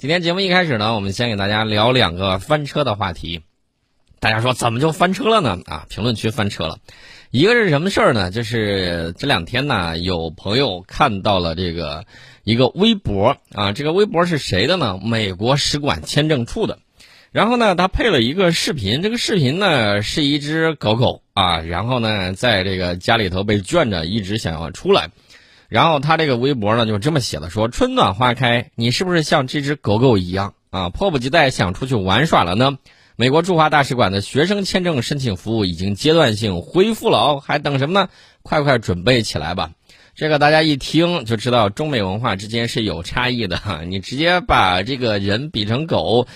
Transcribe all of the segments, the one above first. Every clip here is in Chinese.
今天节目一开始呢，我们先给大家聊两个翻车的话题。大家说怎么就翻车了呢？啊，评论区翻车了。一个是什么事儿呢？就是这两天呢，有朋友看到了这个一个微博啊，这个微博是谁的呢？美国使馆签证处的。然后呢，他配了一个视频，这个视频呢是一只狗狗啊，然后呢在这个家里头被圈着，一直想要出来。然后他这个微博呢就这么写的：说春暖花开，你是不是像这只狗狗一样啊，迫不及待想出去玩耍了呢？美国驻华大使馆的学生签证申请服务已经阶段性恢复了哦，还等什么呢？快快准备起来吧！这个大家一听就知道中美文化之间是有差异的哈。你直接把这个人比成狗，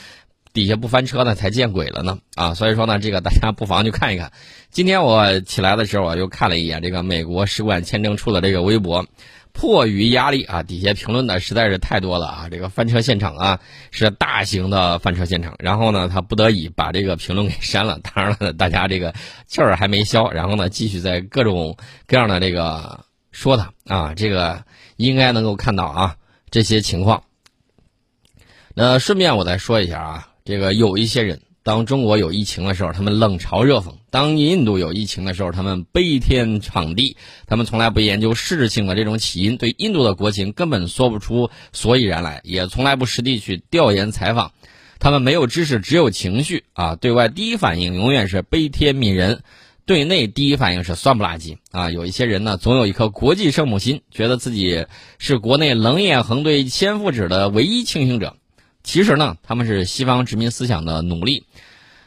底下不翻车呢才见鬼了呢啊！所以说呢，这个大家不妨去看一看。今天我起来的时候，我又看了一眼这个美国使馆签证处的这个微博，迫于压力啊，底下评论的实在是太多了啊！这个翻车现场啊，是大型的翻车现场。然后呢，他不得已把这个评论给删了。当然了，大家这个气儿还没消，然后呢，继续在各种各样的这个说他啊，这个应该能够看到啊这些情况。那顺便我再说一下啊，这个有一些人。当中国有疫情的时候，他们冷嘲热讽；当印度有疫情的时候，他们悲天抢地。他们从来不研究事情的这种起因，对印度的国情根本说不出所以然来，也从来不实地去调研采访。他们没有知识，只有情绪啊！对外第一反应永远是悲天悯人，对内第一反应是酸不拉几啊！有一些人呢，总有一颗国际圣母心，觉得自己是国内冷眼横对千夫指的唯一清醒者。其实呢，他们是西方殖民思想的奴隶。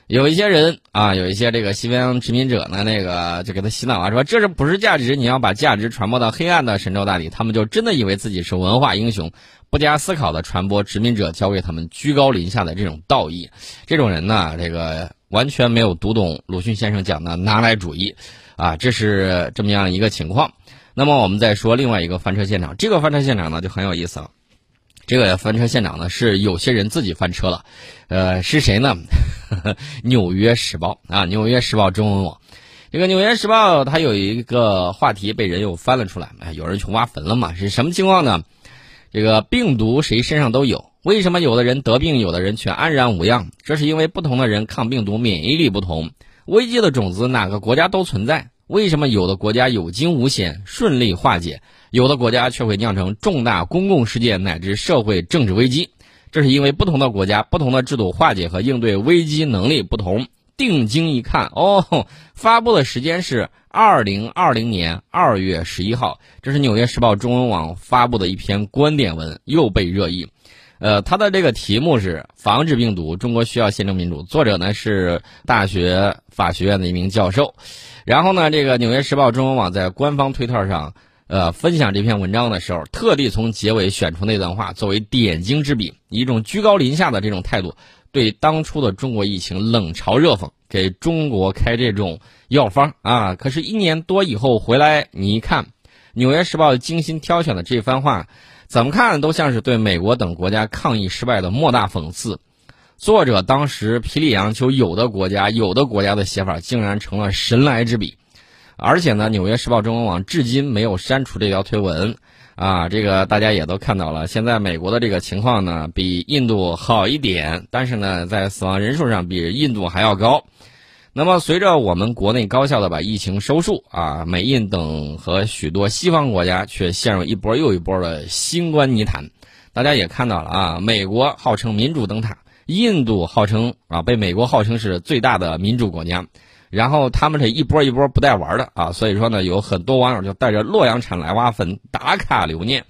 有一些人啊，有一些这个西方殖民者呢，那个就给他洗脑啊，说这是不是价值？你要把价值传播到黑暗的神州大地，他们就真的以为自己是文化英雄，不加思考的传播殖民者教给他们居高临下的这种道义。这种人呢，这个完全没有读懂鲁迅先生讲的拿来主义，啊，这是这么样一个情况。那么我们再说另外一个翻车现场，这个翻车现场呢就很有意思了。这个翻车现场呢，是有些人自己翻车了，呃，是谁呢？《纽约时报》啊，《纽约时报》中文网，这个《纽约时报》它有一个话题被人又翻了出来，哎，有人去挖坟了嘛？是什么情况呢？这个病毒谁身上都有，为什么有的人得病，有的人却安然无恙？这是因为不同的人抗病毒免疫力不同。危机的种子哪个国家都存在，为什么有的国家有惊无险，顺利化解？有的国家却会酿成重大公共事件乃至社会政治危机，这是因为不同的国家、不同的制度化解和应对危机能力不同。定睛一看，哦，发布的时间是二零二零年二月十一号，这是《纽约时报》中文网发布的一篇观点文，又被热议。呃，它的这个题目是“防止病毒，中国需要宪政民主”，作者呢是大学法学院的一名教授。然后呢，这个《纽约时报》中文网在官方推特上。呃，分享这篇文章的时候，特地从结尾选出那段话作为点睛之笔，以一种居高临下的这种态度，对当初的中国疫情冷嘲热讽，给中国开这种药方啊。可是，一年多以后回来，你一看，《纽约时报》精心挑选的这番话，怎么看都像是对美国等国家抗疫失败的莫大讽刺。作者当时霹雳扬求，有的国家，有的国家的写法，竟然成了神来之笔。而且呢，《纽约时报》中文网至今没有删除这条推文，啊，这个大家也都看到了。现在美国的这个情况呢，比印度好一点，但是呢，在死亡人数上比印度还要高。那么，随着我们国内高效的把疫情收束，啊，美印等和许多西方国家却陷入一波又一波的新冠泥潭。大家也看到了啊，美国号称民主灯塔，印度号称啊，被美国号称是最大的民主国家。然后他们这一波一波不带玩的啊，所以说呢，有很多网友就带着洛阳铲来挖坟打卡留念。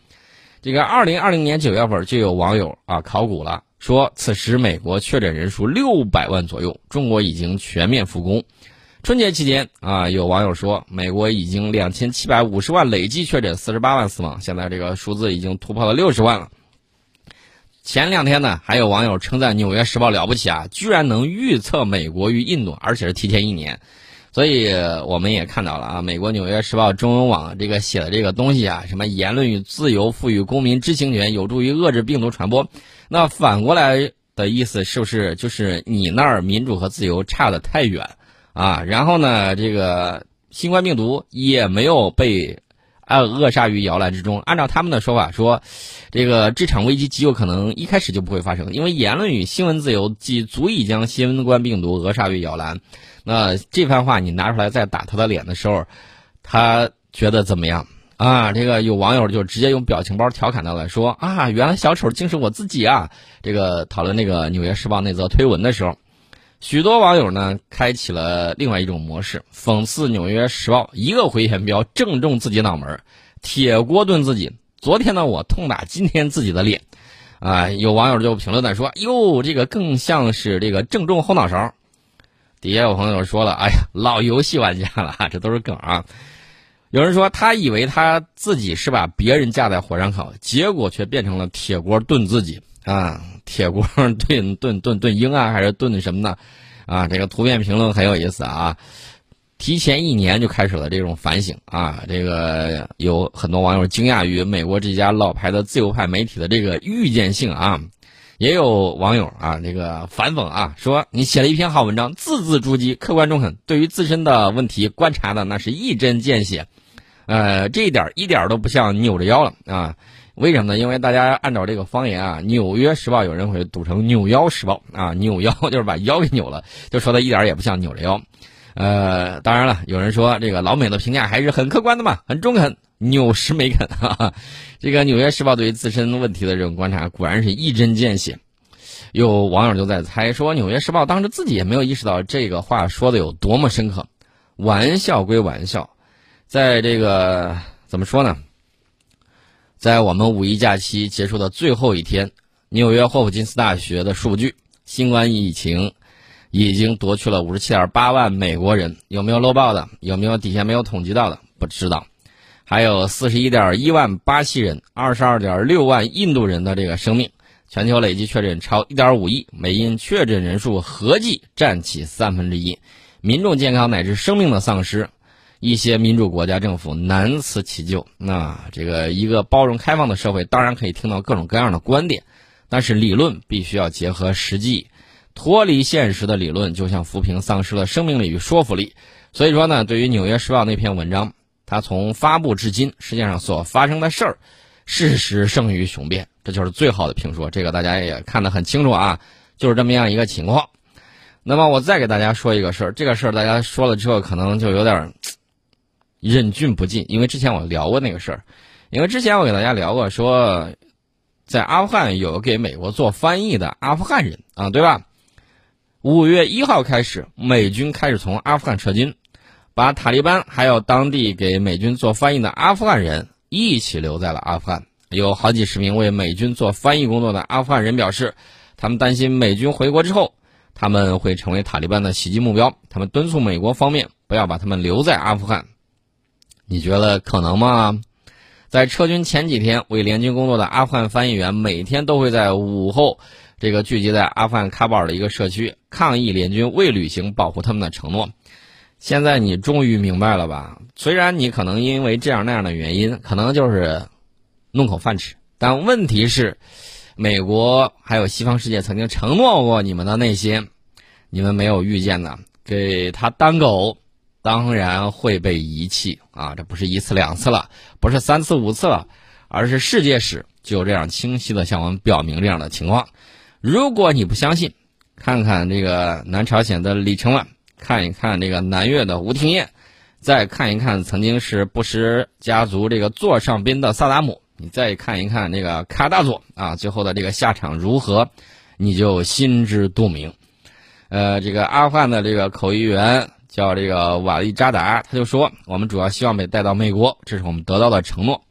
这个二零二零年九月份就有网友啊考古了，说此时美国确诊人数六百万左右，中国已经全面复工。春节期间啊，有网友说美国已经两千七百五十万累计确诊，四十八万死亡，现在这个数字已经突破了六十万了。前两天呢，还有网友称赞《纽约时报》了不起啊，居然能预测美国与印度，而且是提前一年。所以我们也看到了啊，美国《纽约时报》中文网这个写的这个东西啊，什么言论与自由赋予公民知情权，有助于遏制病毒传播。那反过来的意思是不是就是你那儿民主和自由差得太远啊？然后呢，这个新冠病毒也没有被啊扼杀于摇篮之中。按照他们的说法说，这个这场危机极有可能一开始就不会发生，因为言论与新闻自由既足以将新冠病毒扼杀于摇篮。那这番话你拿出来再打他的脸的时候，他觉得怎么样啊？这个有网友就直接用表情包调侃他了，说啊，原来小丑竟是我自己啊！这个讨论那个《纽约时报》那则推文的时候。许多网友呢，开启了另外一种模式，讽刺《纽约时报》一个回旋镖正中自己脑门，铁锅炖自己。昨天呢，我痛打今天自己的脸，啊，有网友就评论在说：“哟，这个更像是这个正中后脑勺。”底下有朋友说了：“哎呀，老游戏玩家了，这都是梗啊。”有人说他以为他自己是把别人架在火上烤，结果却变成了铁锅炖自己。啊，铁锅炖炖炖炖鹰啊，还是炖什么呢？啊，这个图片评论很有意思啊。提前一年就开始了这种反省啊，这个有很多网友惊讶于美国这家老牌的自由派媒体的这个预见性啊，也有网友啊这个反讽啊，说你写了一篇好文章，字字珠玑，客观中肯，对于自身的问题观察的那是一针见血，呃，这一点一点都不像扭着腰了啊。为什么呢？因为大家按照这个方言啊，《纽约时报》有人会读成“扭腰时报”啊，“扭腰”就是把腰给扭了，就说的一点也不像扭着腰。呃，当然了，有人说这个老美的评价还是很客观的嘛，很中肯，扭实没肯。哈哈。这个《纽约时报》对于自身问题的这种观察，果然是一针见血。有网友就在猜说，《纽约时报》当时自己也没有意识到这个话说的有多么深刻。玩笑归玩笑，在这个怎么说呢？在我们五一假期结束的最后一天，纽约霍普金斯大学的数据，新冠疫情已经夺去了五十七点八万美国人，有没有漏报的？有没有底下没有统计到的？不知道。还有四十一点一万巴西人，二十二点六万印度人的这个生命，全球累计确诊超一点五亿，每因确诊人数合计占起三分之一，民众健康乃至生命的丧失。一些民主国家政府难辞其咎。那这个一个包容开放的社会，当然可以听到各种各样的观点，但是理论必须要结合实际。脱离现实的理论，就像浮萍丧失了生命力与说服力。所以说呢，对于《纽约时报》那篇文章，它从发布至今，实际上所发生的事儿，事实胜于雄辩，这就是最好的评说。这个大家也看得很清楚啊，就是这么样一个情况。那么我再给大家说一个事儿，这个事儿大家说了之后，可能就有点。忍俊不禁，因为之前我聊过那个事儿，因为之前我给大家聊过，说在阿富汗有给美国做翻译的阿富汗人啊，对吧？五月一号开始，美军开始从阿富汗撤军，把塔利班还有当地给美军做翻译的阿富汗人一起留在了阿富汗。有好几十名为美军做翻译工作的阿富汗人表示，他们担心美军回国之后，他们会成为塔利班的袭击目标，他们敦促美国方面不要把他们留在阿富汗。你觉得可能吗？在撤军前几天，为联军工作的阿富汗翻译员每天都会在午后，这个聚集在阿富汗喀布尔的一个社区抗议联军未履行保护他们的承诺。现在你终于明白了吧？虽然你可能因为这样那样的原因，可能就是弄口饭吃，但问题是，美国还有西方世界曾经承诺过你们的那些，你们没有遇见的，给他当狗。当然会被遗弃啊！这不是一次两次了，不是三次五次了，而是世界史就这样清晰的向我们表明这样的情况。如果你不相信，看看这个南朝鲜的李承晚，看一看这个南越的吴廷艳，再看一看曾经是布什家族这个座上宾的萨达姆，你再看一看这个卡大佐啊，最后的这个下场如何，你就心知肚明。呃，这个阿富汗的这个口译员。叫这个瓦利扎达，他就说：“我们主要希望被带到美国，这是我们得到的承诺。”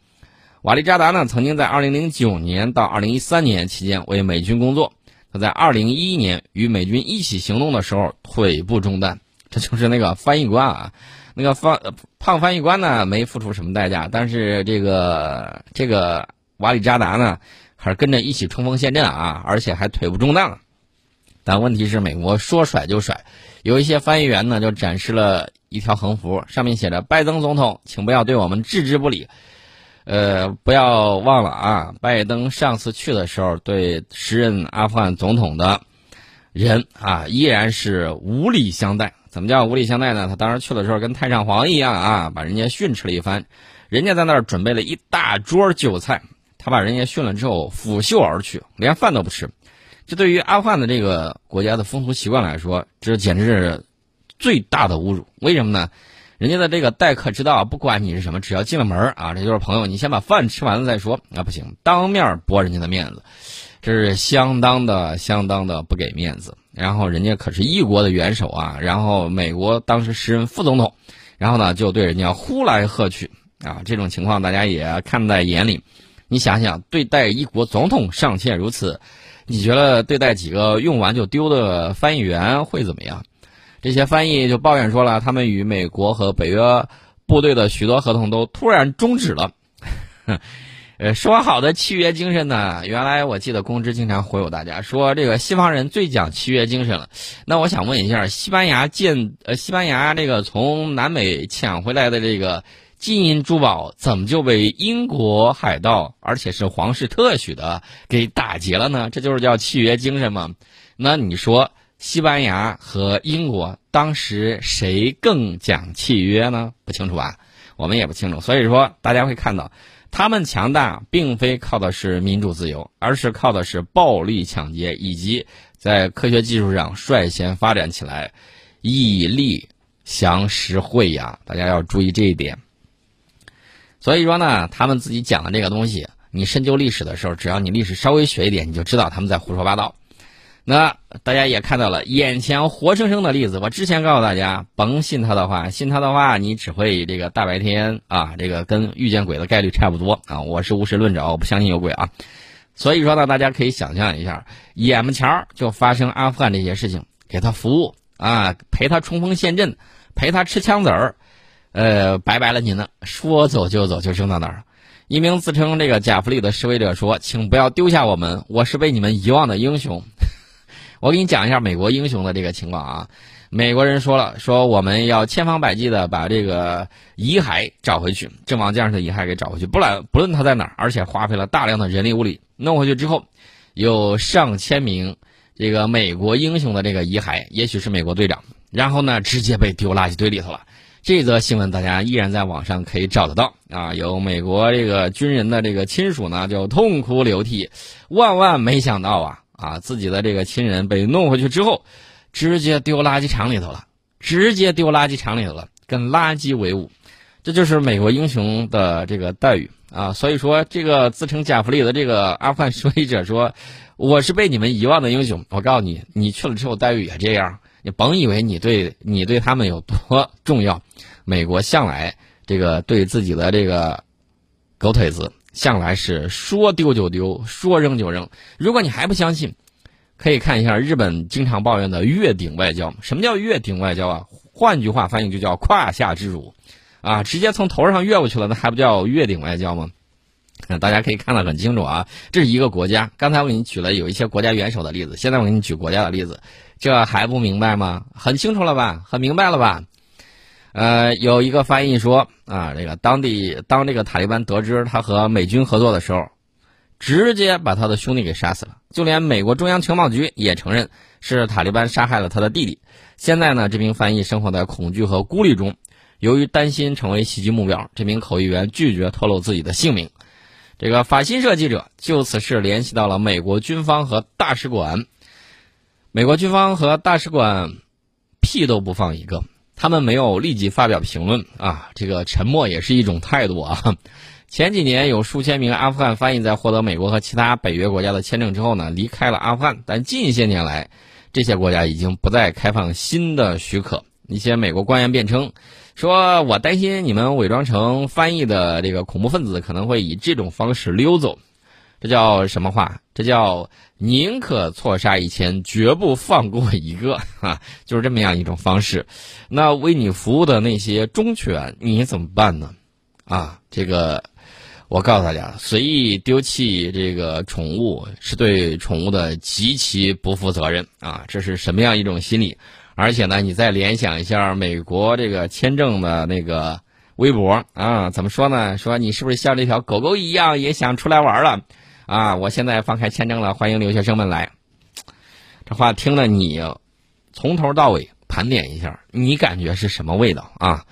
瓦利扎达呢，曾经在2009年到2013年期间为美军工作。他在2011年与美军一起行动的时候，腿部中弹。这就是那个翻译官啊，那个翻胖翻译官呢，没付出什么代价，但是这个这个瓦里扎达呢，还是跟着一起冲锋陷阵啊，而且还腿部中弹了。但问题是，美国说甩就甩。有一些翻译员呢，就展示了一条横幅，上面写着：“拜登总统，请不要对我们置之不理。”呃，不要忘了啊，拜登上次去的时候，对时任阿富汗总统的人啊，依然是无礼相待。怎么叫无礼相待呢？他当时去的时候跟太上皇一样啊，把人家训斥了一番，人家在那儿准备了一大桌酒菜，他把人家训了之后拂袖而去，连饭都不吃。这对于阿富汗的这个国家的风俗习惯来说，这简直是最大的侮辱。为什么呢？人家的这个待客之道，不管你是什么，只要进了门啊，这就是朋友，你先把饭吃完了再说。啊，不行，当面驳人家的面子，这是相当的、相当的不给面子。然后人家可是一国的元首啊，然后美国当时时任副总统，然后呢就对人家呼来喝去啊，这种情况大家也看在眼里。你想想，对待一国总统尚且如此。你觉得对待几个用完就丢的翻译员会怎么样？这些翻译就抱怨说了，他们与美国和北约部队的许多合同都突然终止了。呃，说好的契约精神呢？原来我记得公知经常忽悠大家说，这个西方人最讲契约精神了。那我想问一下，西班牙建呃，西班牙这个从南美抢回来的这个。金银珠宝怎么就被英国海盗，而且是皇室特许的给打劫了呢？这就是叫契约精神吗？那你说西班牙和英国当时谁更讲契约呢？不清楚吧？我们也不清楚。所以说，大家会看到，他们强大并非靠的是民主自由，而是靠的是暴力抢劫以及在科学技术上率先发展起来，以力降实惠呀！大家要注意这一点。所以说呢，他们自己讲的这个东西，你深究历史的时候，只要你历史稍微学一点，你就知道他们在胡说八道。那大家也看到了眼前活生生的例子。我之前告诉大家，甭信他的话，信他的话，你只会这个大白天啊，这个跟遇见鬼的概率差不多啊。我是无神论者，我不相信有鬼啊。所以说呢，大家可以想象一下，眼巴前就发生阿富汗这些事情，给他服务啊，陪他冲锋陷阵，陪他吃枪子儿。呃，拜拜了您呢，说走就走，就扔到那儿。一名自称这个贾弗里的示威者说：“请不要丢下我们，我是被你们遗忘的英雄。”我给你讲一下美国英雄的这个情况啊。美国人说了，说我们要千方百计的把这个遗骸找回去，阵亡将士的遗骸给找回去，不论不论他在哪儿，而且花费了大量的人力物力弄回去之后，有上千名这个美国英雄的这个遗骸，也许是美国队长，然后呢，直接被丢垃圾堆里头了。这则新闻大家依然在网上可以找得到啊！有美国这个军人的这个亲属呢，就痛哭流涕，万万没想到啊啊，自己的这个亲人被弄回去之后，直接丢垃圾场里头了，直接丢垃圾场里头了，跟垃圾为伍，这就是美国英雄的这个待遇啊！所以说，这个自称贾弗里的这个阿富汗示威者说：“我是被你们遗忘的英雄。”我告诉你，你去了之后待遇也这样。你甭以为你对你对他们有多重要，美国向来这个对自己的这个狗腿子向来是说丢就丢，说扔就扔。如果你还不相信，可以看一下日本经常抱怨的越顶外交。什么叫越顶外交啊？换句话翻译就叫胯下之辱，啊，直接从头上越过去了，那还不叫越顶外交吗？大家可以看得很清楚啊，这是一个国家。刚才我给你举了有一些国家元首的例子，现在我给你举国家的例子，这还不明白吗？很清楚了吧？很明白了吧？呃，有一个翻译说啊，这个当地当这个塔利班得知他和美军合作的时候，直接把他的兄弟给杀死了。就连美国中央情报局也承认是塔利班杀害了他的弟弟。现在呢，这名翻译生活在恐惧和孤立中，由于担心成为袭击目标，这名口译员拒绝透露自己的姓名。这个法新社记者就此事联系到了美国军方和大使馆，美国军方和大使馆屁都不放一个，他们没有立即发表评论啊，这个沉默也是一种态度啊。前几年有数千名阿富汗翻译在获得美国和其他北约国家的签证之后呢，离开了阿富汗，但近些年来，这些国家已经不再开放新的许可。一些美国官员辩称。说我担心你们伪装成翻译的这个恐怖分子可能会以这种方式溜走，这叫什么话？这叫宁可错杀一千，绝不放过一个 啊！就是这么样一种方式。那为你服务的那些忠犬，你怎么办呢？啊，这个我告诉大家，随意丢弃这个宠物是对宠物的极其不负责任啊！这是什么样一种心理？而且呢，你再联想一下美国这个签证的那个微博啊，怎么说呢？说你是不是像这条狗狗一样也想出来玩了？啊，我现在放开签证了，欢迎留学生们来。这话听了你从头到尾盘点一下，你感觉是什么味道啊？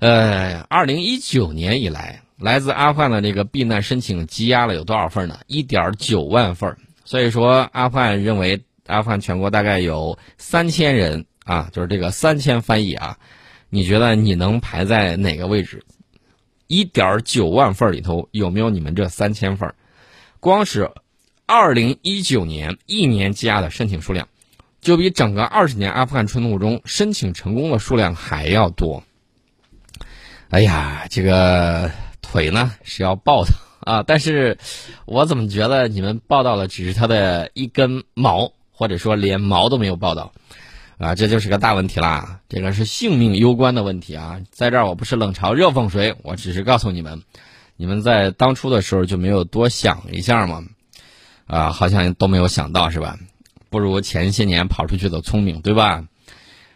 呃，二零一九年以来，来自阿富汗的这个避难申请积压了有多少份呢？一点九万份。所以说，阿富汗认为阿富汗全国大概有三千人啊，就是这个三千翻译啊。你觉得你能排在哪个位置？一点九万份里头有没有你们这三千份？光是二零一九年一年积压的申请数量，就比整个二十年阿富汗冲突中申请成功的数量还要多。哎呀，这个腿呢是要抱的啊！但是，我怎么觉得你们报道的只是它的一根毛，或者说连毛都没有报道啊？这就是个大问题啦！这个是性命攸关的问题啊！在这儿我不是冷嘲热讽谁，我只是告诉你们，你们在当初的时候就没有多想一下吗？啊，好像都没有想到是吧？不如前些年跑出去的聪明，对吧？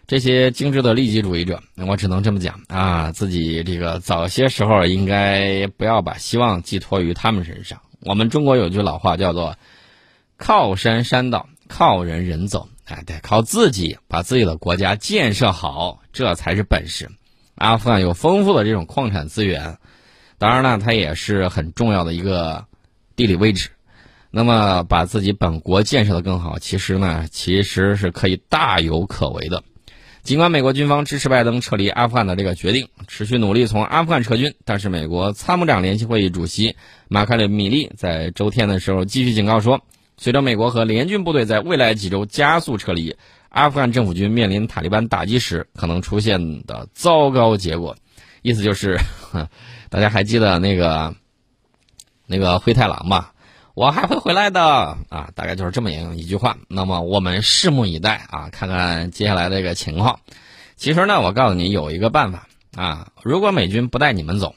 这些精致的利己主义者，我只能这么讲啊，自己这个早些时候应该不要把希望寄托于他们身上。我们中国有句老话叫做“靠山山倒，靠人人走”，哎，得靠自己把自己的国家建设好，这才是本事。阿富汗有丰富的这种矿产资源，当然了，它也是很重要的一个地理位置。那么，把自己本国建设的更好，其实呢，其实是可以大有可为的。尽管美国军方支持拜登撤离阿富汗的这个决定，持续努力从阿富汗撤军，但是美国参谋长联席会议主席马凯里米利在周天的时候继续警告说，随着美国和联军部队在未来几周加速撤离，阿富汗政府军面临塔利班打击时可能出现的糟糕结果。意思就是，大家还记得那个那个灰太狼吧？我还会回来的啊，大概就是这么一一句话。那么我们拭目以待啊，看看接下来的一个情况。其实呢，我告诉你有一个办法啊，如果美军不带你们走，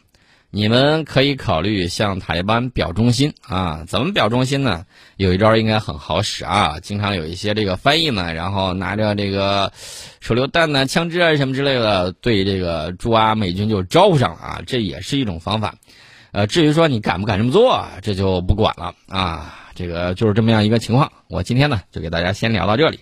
你们可以考虑向塔利班表忠心啊。怎么表忠心呢？有一招应该很好使啊，经常有一些这个翻译呢，然后拿着这个手榴弹呢、枪支啊什么之类的，对这个驻阿美军就招呼上了啊，这也是一种方法。呃，至于说你敢不敢这么做，这就不管了啊。这个就是这么样一个情况。我今天呢，就给大家先聊到这里。